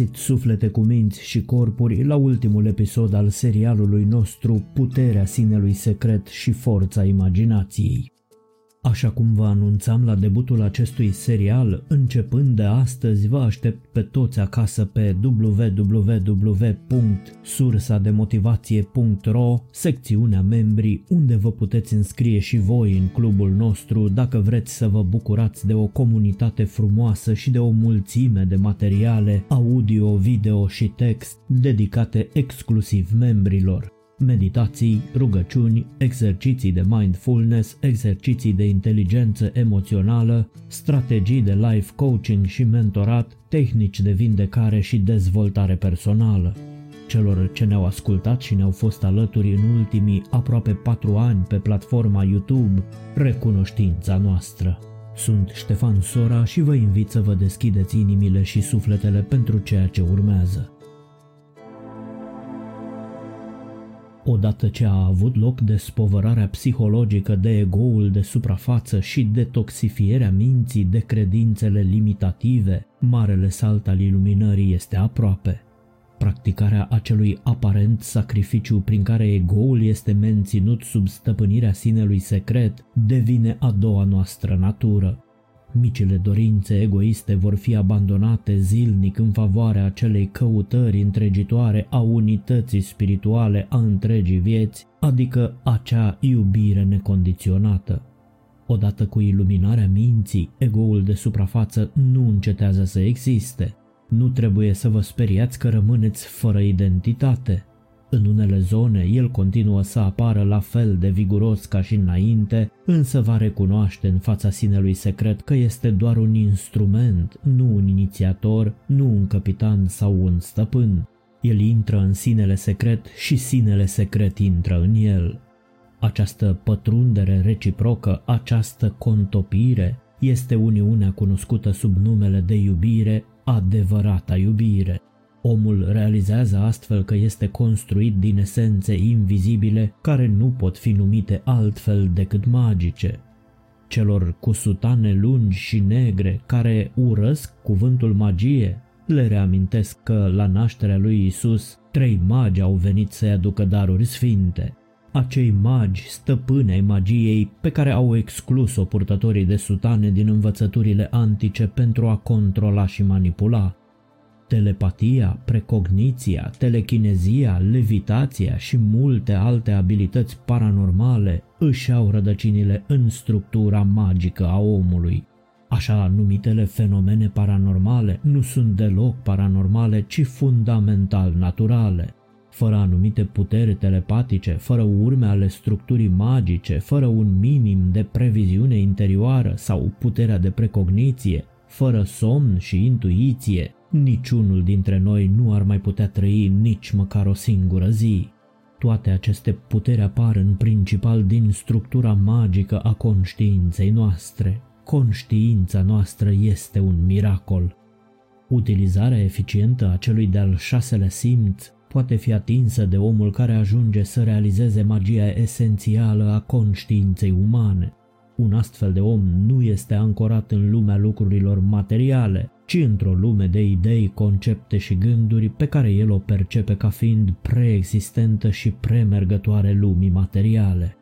Bun găsit suflete cu minți și corpuri la ultimul episod al serialului nostru Puterea sinelui secret și forța imaginației. Așa cum vă anunțam la debutul acestui serial, începând de astăzi vă aștept pe toți acasă pe www.sursademotivație.ro, secțiunea membri, unde vă puteți înscrie și voi în clubul nostru dacă vreți să vă bucurați de o comunitate frumoasă și de o mulțime de materiale audio, video și text dedicate exclusiv membrilor meditații, rugăciuni, exerciții de mindfulness, exerciții de inteligență emoțională, strategii de life coaching și mentorat, tehnici de vindecare și dezvoltare personală. Celor ce ne-au ascultat și ne-au fost alături în ultimii aproape patru ani pe platforma YouTube, recunoștința noastră. Sunt Ștefan Sora și vă invit să vă deschideți inimile și sufletele pentru ceea ce urmează. Odată ce a avut loc despovărarea psihologică de egoul de suprafață și detoxifierea minții de credințele limitative, marele salt al iluminării este aproape. Practicarea acelui aparent sacrificiu prin care egoul este menținut sub stăpânirea sinelui secret devine a doua noastră natură. Micile dorințe egoiste vor fi abandonate zilnic în favoarea acelei căutări întregitoare a unității spirituale a întregii vieți, adică acea iubire necondiționată. Odată cu iluminarea minții, egoul de suprafață nu încetează să existe. Nu trebuie să vă speriați că rămâneți fără identitate. În unele zone, el continuă să apară la fel de viguros ca și înainte, însă va recunoaște în fața sinelui secret că este doar un instrument, nu un inițiator, nu un capitan sau un stăpân. El intră în sinele secret și sinele secret intră în el. Această pătrundere reciprocă, această contopire, este uniunea cunoscută sub numele de iubire, adevărata iubire. Omul realizează astfel că este construit din esențe invizibile care nu pot fi numite altfel decât magice. Celor cu sutane lungi și negre care urăsc cuvântul magie, le reamintesc că la nașterea lui Isus trei magi au venit să-i aducă daruri sfinte. Acei magi stăpâni ai magiei pe care au exclus-o purtătorii de sutane din învățăturile antice pentru a controla și manipula. Telepatia, precogniția, telechinezia, levitația și multe alte abilități paranormale își au rădăcinile în structura magică a omului. Așa numitele fenomene paranormale nu sunt deloc paranormale, ci fundamental naturale. Fără anumite puteri telepatice, fără urme ale structurii magice, fără un minim de previziune interioară sau puterea de precogniție, fără somn și intuiție, niciunul dintre noi nu ar mai putea trăi nici măcar o singură zi. Toate aceste puteri apar în principal din structura magică a conștiinței noastre. Conștiința noastră este un miracol. Utilizarea eficientă a celui de-al șaselea simț poate fi atinsă de omul care ajunge să realizeze magia esențială a conștiinței umane. Un astfel de om nu este ancorat în lumea lucrurilor materiale, ci într-o lume de idei, concepte și gânduri pe care el o percepe ca fiind preexistentă și premergătoare lumii materiale.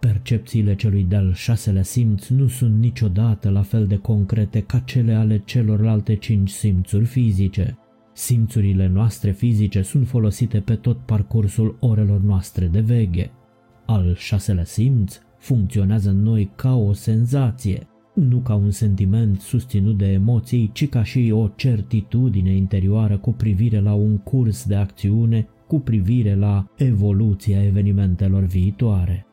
Percepțiile celui de-al șaselea simț nu sunt niciodată la fel de concrete ca cele ale celorlalte cinci simțuri fizice. Simțurile noastre fizice sunt folosite pe tot parcursul orelor noastre de veche. Al șaselea simț funcționează în noi ca o senzație, nu ca un sentiment susținut de emoții, ci ca și o certitudine interioară cu privire la un curs de acțiune, cu privire la evoluția evenimentelor viitoare.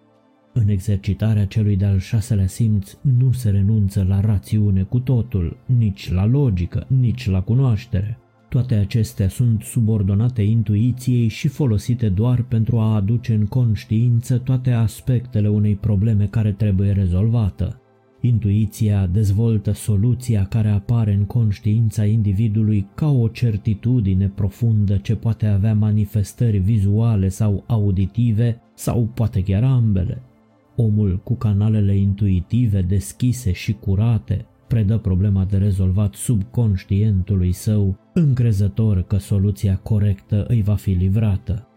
În exercitarea celui de-al șaselea simț nu se renunță la rațiune cu totul, nici la logică, nici la cunoaștere. Toate acestea sunt subordonate intuiției și folosite doar pentru a aduce în conștiință toate aspectele unei probleme care trebuie rezolvată. Intuiția dezvoltă soluția care apare în conștiința individului ca o certitudine profundă ce poate avea manifestări vizuale sau auditive sau poate chiar ambele. Omul cu canalele intuitive deschise și curate predă problema de rezolvat subconștientului său, încrezător că soluția corectă îi va fi livrată.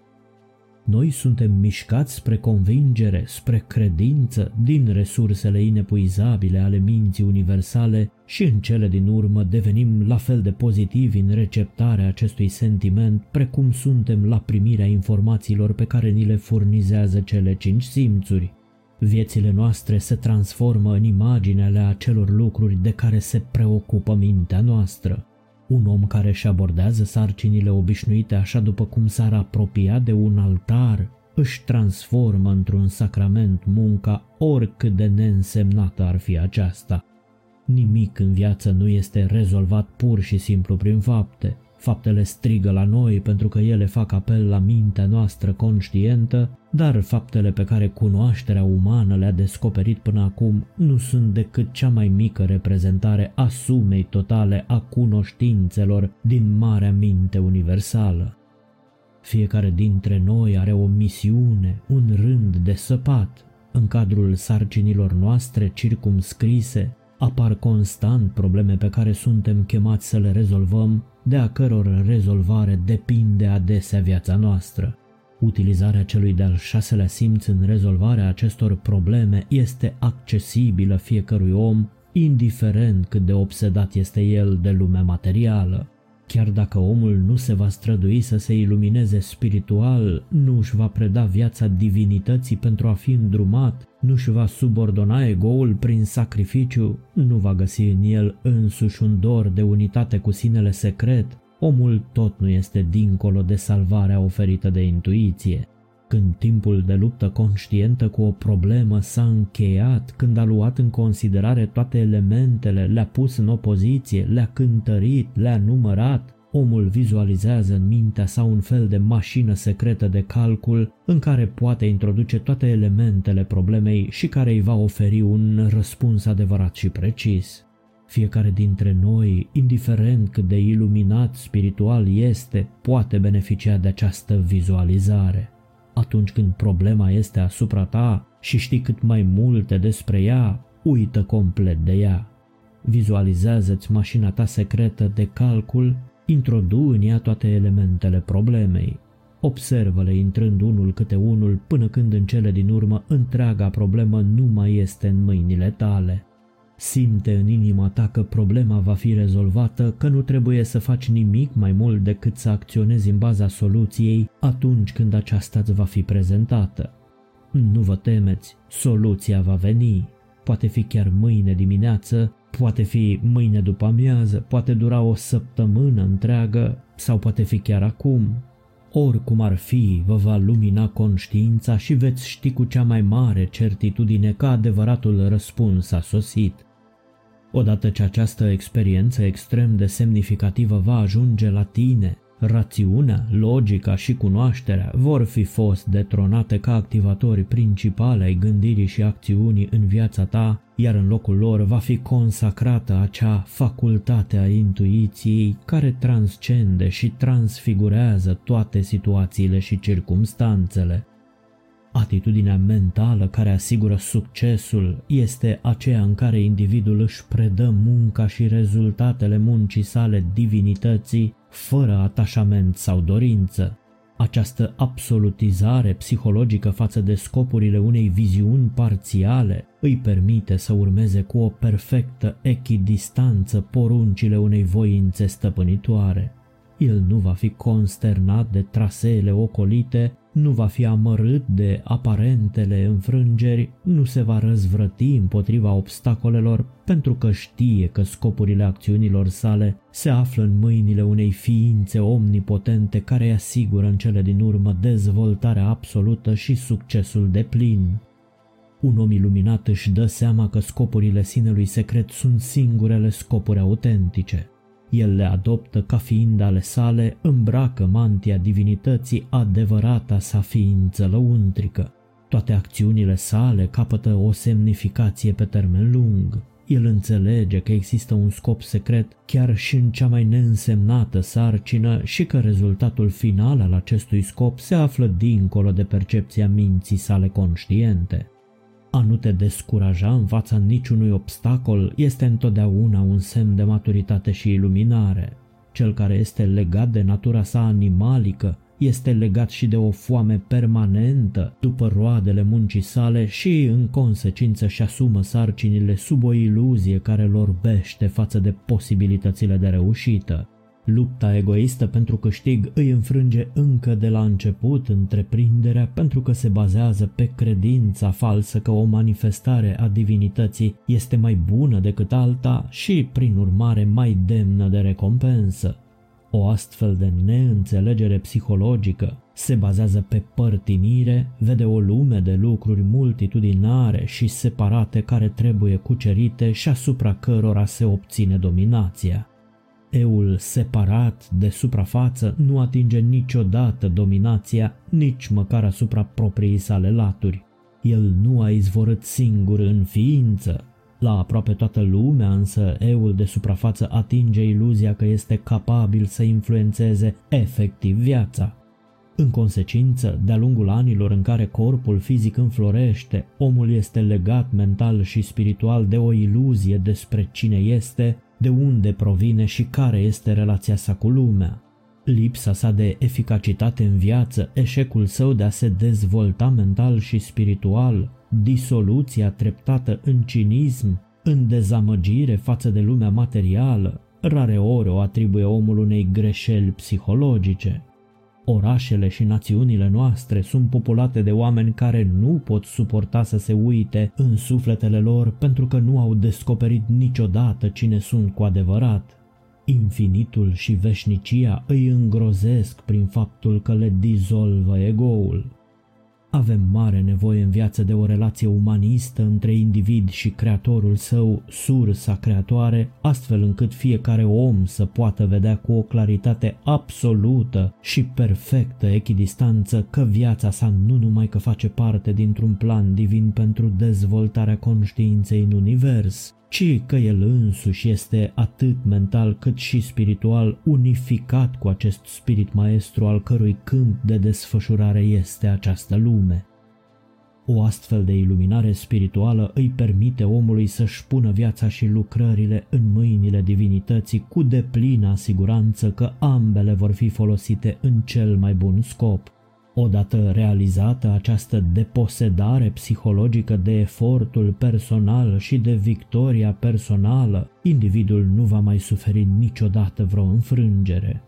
Noi suntem mișcați spre convingere, spre credință din resursele inepuizabile ale minții universale și în cele din urmă devenim la fel de pozitivi în receptarea acestui sentiment precum suntem la primirea informațiilor pe care ni le furnizează cele cinci simțuri. Viețile noastre se transformă în imaginele acelor lucruri de care se preocupă mintea noastră. Un om care își abordează sarcinile obișnuite așa după cum s-ar apropia de un altar, își transformă într-un sacrament munca oricât de neînsemnată ar fi aceasta. Nimic în viață nu este rezolvat pur și simplu prin fapte. Faptele strigă la noi pentru că ele fac apel la mintea noastră conștientă, dar faptele pe care cunoașterea umană le-a descoperit până acum nu sunt decât cea mai mică reprezentare a sumei totale a cunoștințelor din marea minte universală. Fiecare dintre noi are o misiune, un rând de săpat. În cadrul sarcinilor noastre circumscrise, apar constant probleme pe care suntem chemați să le rezolvăm de a căror rezolvare depinde adesea viața noastră. Utilizarea celui de-al șaselea simț în rezolvarea acestor probleme este accesibilă fiecărui om, indiferent cât de obsedat este el de lumea materială. Chiar dacă omul nu se va strădui să se ilumineze spiritual, nu își va preda viața divinității pentru a fi îndrumat, nu își va subordona egoul prin sacrificiu, nu va găsi în el însuși un dor de unitate cu sinele secret, omul tot nu este dincolo de salvarea oferită de intuiție. Când timpul de luptă conștientă cu o problemă s-a încheiat, când a luat în considerare toate elementele, le-a pus în opoziție, le-a cântărit, le-a numărat, omul vizualizează în mintea sa un fel de mașină secretă de calcul în care poate introduce toate elementele problemei și care îi va oferi un răspuns adevărat și precis. Fiecare dintre noi, indiferent cât de iluminat spiritual este, poate beneficia de această vizualizare. Atunci când problema este asupra ta și știi cât mai multe despre ea, uită complet de ea. Vizualizează-ți mașina ta secretă de calcul, introdu în ea toate elementele problemei. Observă-le intrând unul câte unul până când în cele din urmă întreaga problemă nu mai este în mâinile tale. Simte în inima ta că problema va fi rezolvată, că nu trebuie să faci nimic mai mult decât să acționezi în baza soluției atunci când aceasta îți va fi prezentată. Nu vă temeți, soluția va veni. Poate fi chiar mâine dimineață, poate fi mâine după amiază, poate dura o săptămână întreagă sau poate fi chiar acum. Oricum ar fi, vă va lumina conștiința și veți ști cu cea mai mare certitudine că adevăratul răspuns a sosit. Odată ce această experiență extrem de semnificativă va ajunge la tine, rațiunea, logica și cunoașterea vor fi fost detronate ca activatori principale ai gândirii și acțiunii în viața ta, iar în locul lor va fi consacrată acea facultate a intuiției care transcende și transfigurează toate situațiile și circumstanțele. Atitudinea mentală care asigură succesul este aceea în care individul își predă munca și rezultatele muncii sale divinității fără atașament sau dorință. Această absolutizare psihologică față de scopurile unei viziuni parțiale îi permite să urmeze cu o perfectă echidistanță poruncile unei voințe stăpânitoare. El nu va fi consternat de traseele ocolite nu va fi amărât de aparentele înfrângeri, nu se va răzvrăti împotriva obstacolelor pentru că știe că scopurile acțiunilor sale se află în mâinile unei ființe omnipotente care îi asigură în cele din urmă dezvoltarea absolută și succesul de plin. Un om iluminat își dă seama că scopurile sinelui secret sunt singurele scopuri autentice. El le adoptă ca fiind ale sale, îmbracă mantia divinității adevărata sa ființă lăuntrică. Toate acțiunile sale capătă o semnificație pe termen lung. El înțelege că există un scop secret chiar și în cea mai neînsemnată sarcină și că rezultatul final al acestui scop se află dincolo de percepția minții sale conștiente. A nu te descuraja în fața niciunui obstacol este întotdeauna un semn de maturitate și iluminare. Cel care este legat de natura sa animalică este legat și de o foame permanentă după roadele muncii sale și, în consecință, și asumă sarcinile sub o iluzie care lor bește față de posibilitățile de reușită. Lupta egoistă pentru câștig îi înfrânge încă de la început întreprinderea pentru că se bazează pe credința falsă că o manifestare a divinității este mai bună decât alta și, prin urmare, mai demnă de recompensă. O astfel de neînțelegere psihologică se bazează pe părtinire, vede o lume de lucruri multitudinare și separate care trebuie cucerite și asupra cărora se obține dominația. Eul separat de suprafață nu atinge niciodată dominația, nici măcar asupra propriei sale laturi. El nu a izvorât singur în ființă. La aproape toată lumea însă eul de suprafață atinge iluzia că este capabil să influențeze efectiv viața. În consecință, de-a lungul anilor în care corpul fizic înflorește, omul este legat mental și spiritual de o iluzie despre cine este, de unde provine și care este relația sa cu lumea. Lipsa sa de eficacitate în viață, eșecul său de a se dezvolta mental și spiritual, disoluția treptată în cinism, în dezamăgire față de lumea materială, rare ori o atribuie omul unei greșeli psihologice. Orașele și națiunile noastre sunt populate de oameni care nu pot suporta să se uite în sufletele lor pentru că nu au descoperit niciodată cine sunt cu adevărat. Infinitul și veșnicia îi îngrozesc prin faptul că le dizolvă egoul. Avem mare nevoie în viață de o relație umanistă între individ și creatorul său, sursa creatoare, astfel încât fiecare om să poată vedea cu o claritate absolută și perfectă echidistanță că viața sa nu numai că face parte dintr-un plan divin pentru dezvoltarea conștiinței în univers, ci că el însuși este atât mental cât și spiritual unificat cu acest spirit maestru al cărui câmp de desfășurare este această lume. O astfel de iluminare spirituală îi permite omului să-și pună viața și lucrările în mâinile divinității cu deplină siguranță că ambele vor fi folosite în cel mai bun scop – Odată realizată această deposedare psihologică de efortul personal și de victoria personală, individul nu va mai suferi niciodată vreo înfrângere.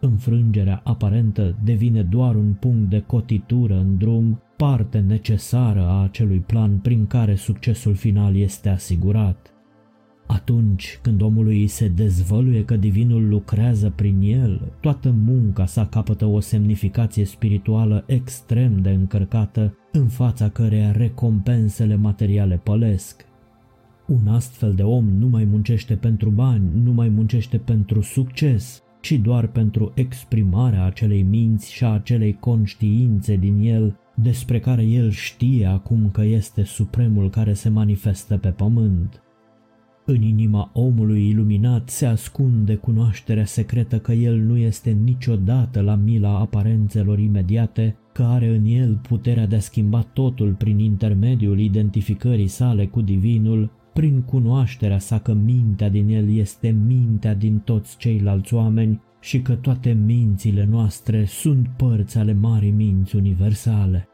Înfrângerea aparentă devine doar un punct de cotitură în drum, parte necesară a acelui plan prin care succesul final este asigurat. Atunci când omului îi se dezvăluie că divinul lucrează prin el, toată munca sa capătă o semnificație spirituală extrem de încărcată, în fața căreia recompensele materiale pălesc. Un astfel de om nu mai muncește pentru bani, nu mai muncește pentru succes, ci doar pentru exprimarea acelei minți și a acelei conștiințe din el despre care el știe acum că este supremul care se manifestă pe pământ. În inima omului iluminat se ascunde cunoașterea secretă că el nu este niciodată la mila aparențelor imediate, că are în el puterea de a schimba totul prin intermediul identificării sale cu divinul, prin cunoașterea sa că mintea din el este mintea din toți ceilalți oameni și că toate mințile noastre sunt părți ale marii minți universale.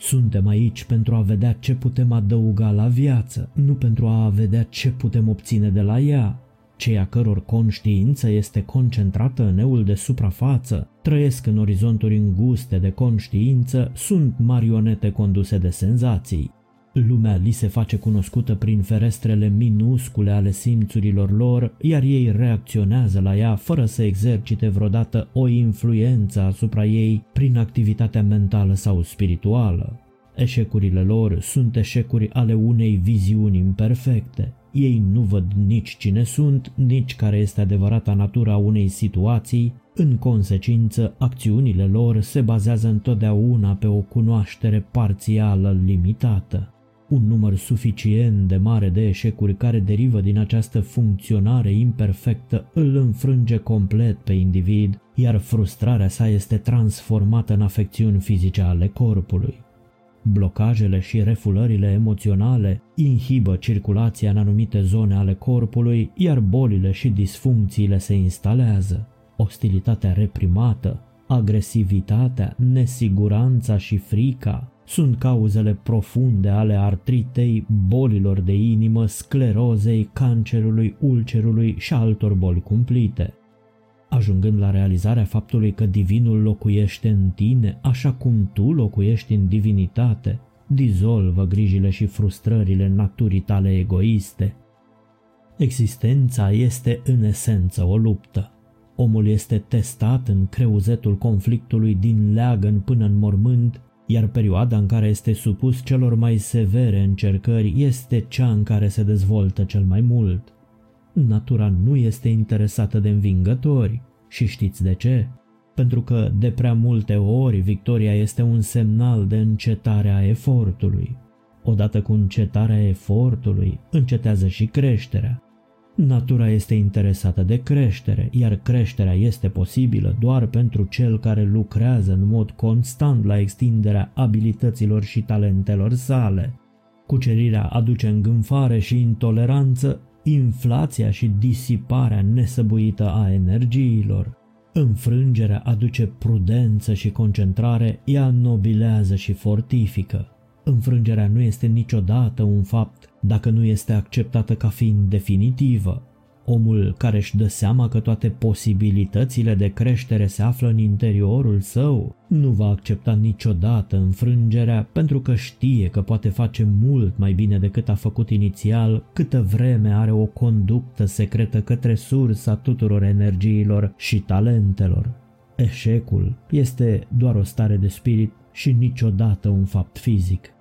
Suntem aici pentru a vedea ce putem adăuga la viață, nu pentru a vedea ce putem obține de la ea. Cei a căror conștiință este concentrată în eul de suprafață, trăiesc în orizonturi înguste de conștiință, sunt marionete conduse de senzații. Lumea li se face cunoscută prin ferestrele minuscule ale simțurilor lor, iar ei reacționează la ea fără să exercite vreodată o influență asupra ei prin activitatea mentală sau spirituală. Eșecurile lor sunt eșecuri ale unei viziuni imperfecte. Ei nu văd nici cine sunt, nici care este adevărata natura unei situații, în consecință, acțiunile lor se bazează întotdeauna pe o cunoaștere parțială limitată. Un număr suficient de mare de eșecuri care derivă din această funcționare imperfectă îl înfrânge complet pe individ, iar frustrarea sa este transformată în afecțiuni fizice ale corpului. Blocajele și refulările emoționale inhibă circulația în anumite zone ale corpului, iar bolile și disfuncțiile se instalează. Ostilitatea reprimată, agresivitatea, nesiguranța și frica sunt cauzele profunde ale artritei, bolilor de inimă, sclerozei, cancerului, ulcerului și altor boli cumplite ajungând la realizarea faptului că divinul locuiește în tine așa cum tu locuiești în divinitate, dizolvă grijile și frustrările naturii tale egoiste. Existența este în esență o luptă. Omul este testat în creuzetul conflictului din leagăn până în mormânt, iar perioada în care este supus celor mai severe încercări este cea în care se dezvoltă cel mai mult. Natura nu este interesată de învingători. Și știți de ce? Pentru că de prea multe ori victoria este un semnal de încetare a efortului. Odată cu încetarea efortului, încetează și creșterea. Natura este interesată de creștere, iar creșterea este posibilă doar pentru cel care lucrează în mod constant la extinderea abilităților și talentelor sale. Cucerirea aduce îngânfare și intoleranță, inflația și disiparea nesăbuită a energiilor. Înfrângerea aduce prudență și concentrare, ea nobilează și fortifică. Înfrângerea nu este niciodată un fapt dacă nu este acceptată ca fiind definitivă. Omul care își dă seama că toate posibilitățile de creștere se află în interiorul său nu va accepta niciodată înfrângerea pentru că știe că poate face mult mai bine decât a făcut inițial câtă vreme are o conductă secretă către sursa tuturor energiilor și talentelor. Eșecul este doar o stare de spirit și niciodată un fapt fizic.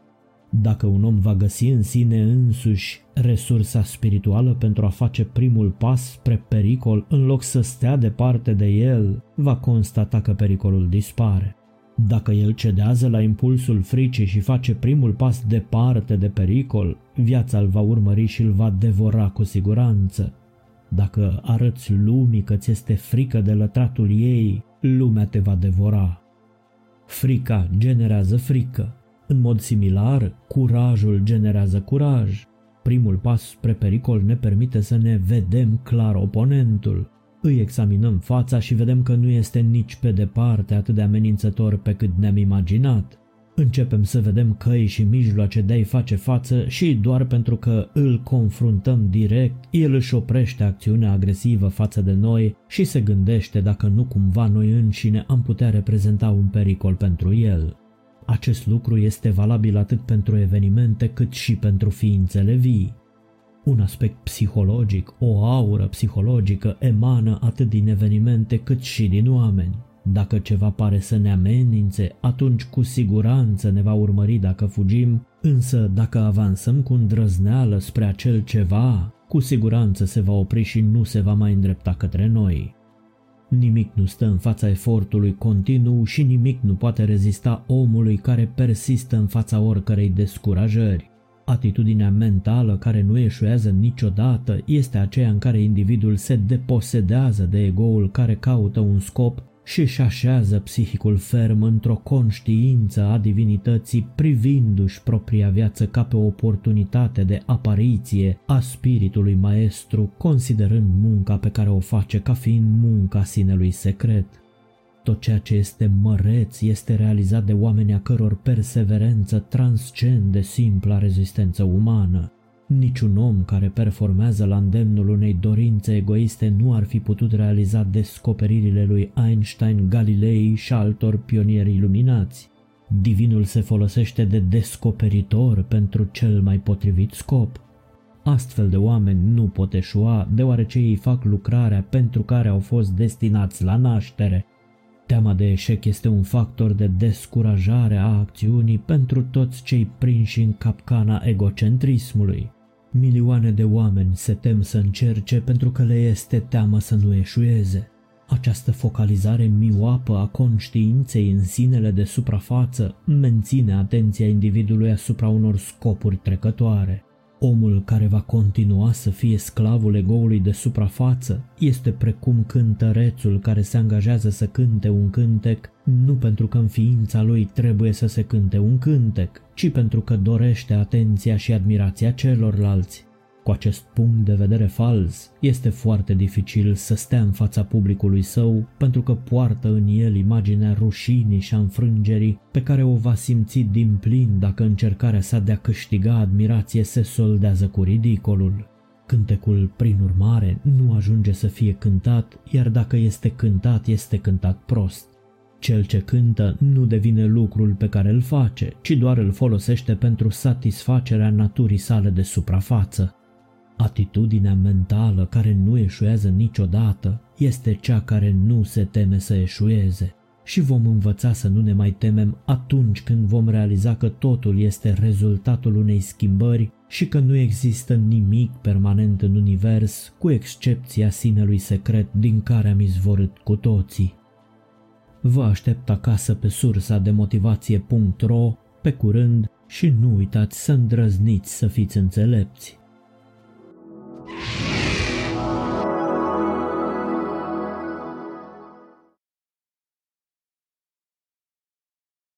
Dacă un om va găsi în sine însuși resursa spirituală pentru a face primul pas spre pericol în loc să stea departe de el, va constata că pericolul dispare. Dacă el cedează la impulsul fricii și face primul pas departe de pericol, viața îl va urmări și îl va devora cu siguranță. Dacă arăți lumii că ți este frică de lătratul ei, lumea te va devora. Frica generează frică, în mod similar, curajul generează curaj. Primul pas spre pericol ne permite să ne vedem clar oponentul. Îi examinăm fața și vedem că nu este nici pe departe atât de amenințător pe cât ne-am imaginat. Începem să vedem căi și mijloace de a-i face față și doar pentru că îl confruntăm direct, el își oprește acțiunea agresivă față de noi și se gândește dacă nu cumva noi înșine am putea reprezenta un pericol pentru el. Acest lucru este valabil atât pentru evenimente cât și pentru ființele vii. Un aspect psihologic, o aură psihologică emană atât din evenimente cât și din oameni. Dacă ceva pare să ne amenințe, atunci cu siguranță ne va urmări dacă fugim, însă dacă avansăm cu îndrăzneală spre acel ceva, cu siguranță se va opri și nu se va mai îndrepta către noi. Nimic nu stă în fața efortului continuu și nimic nu poate rezista omului care persistă în fața oricărei descurajări. Atitudinea mentală care nu eșuează niciodată este aceea în care individul se deposedează de egoul care caută un scop și își așează psihicul ferm într-o conștiință a divinității, privindu-și propria viață ca pe o oportunitate de apariție a spiritului maestru, considerând munca pe care o face ca fiind munca sinelui secret. Tot ceea ce este măreț este realizat de oameni a căror perseverență transcende simpla rezistență umană. Niciun om care performează la îndemnul unei dorințe egoiste nu ar fi putut realiza descoperirile lui Einstein, Galilei și altor pionieri iluminați. Divinul se folosește de descoperitor pentru cel mai potrivit scop. Astfel de oameni nu pot eșua deoarece ei fac lucrarea pentru care au fost destinați la naștere. Teama de eșec este un factor de descurajare a acțiunii pentru toți cei prinși în capcana egocentrismului. Milioane de oameni se tem să încerce pentru că le este teamă să nu eșueze. Această focalizare mioapă a conștiinței în sinele de suprafață menține atenția individului asupra unor scopuri trecătoare. Omul care va continua să fie sclavul egoului de suprafață este precum cântărețul care se angajează să cânte un cântec nu pentru că în ființa lui trebuie să se cânte un cântec, ci pentru că dorește atenția și admirația celorlalți. Cu acest punct de vedere fals, este foarte dificil să stea în fața publicului său pentru că poartă în el imaginea rușinii și a înfrângerii pe care o va simți din plin dacă încercarea sa de a câștiga admirație se soldează cu ridicolul. Cântecul, prin urmare, nu ajunge să fie cântat, iar dacă este cântat, este cântat prost. Cel ce cântă nu devine lucrul pe care îl face, ci doar îl folosește pentru satisfacerea naturii sale de suprafață. Atitudinea mentală care nu eșuează niciodată este cea care nu se teme să eșueze și vom învăța să nu ne mai temem atunci când vom realiza că totul este rezultatul unei schimbări și că nu există nimic permanent în univers cu excepția sinelui secret din care am izvorât cu toții. Vă aștept acasă pe sursa de motivație.ro, pe curând și nu uitați să îndrăzniți să fiți înțelepți. Yeah.